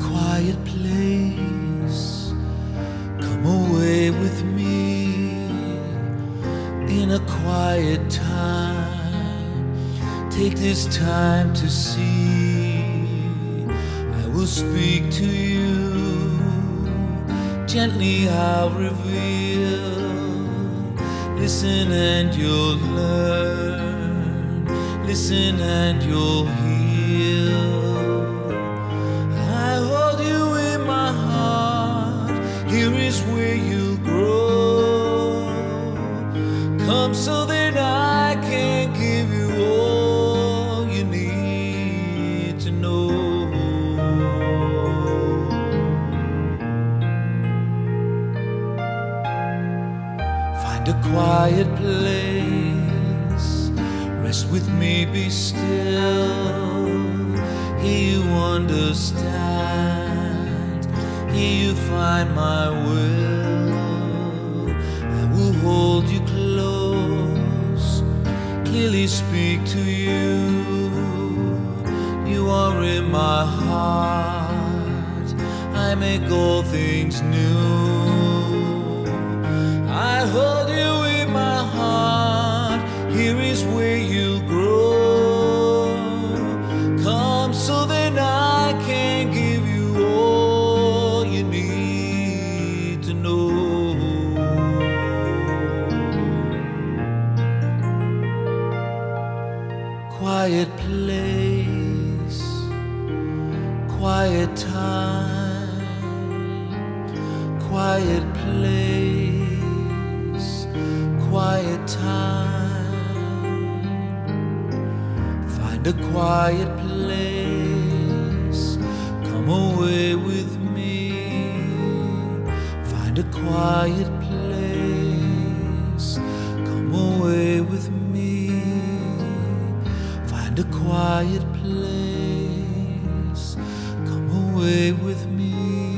quiet place. Come away with me in a quiet time. Take this time to see. I will speak to you. Gently, I'll reveal. Listen and you'll learn. Listen and you'll heal. Here is where you grow. Come so that I can give you all you need to know. Find a quiet place, rest with me, be still. Here you understand, here you find my will. I will hold you close, clearly speak to you. You are in my heart, I make all things new. Quiet place, quiet time, quiet place, quiet time. Find a quiet place, come away with me. Find a quiet place, find a quiet place. Come away with me.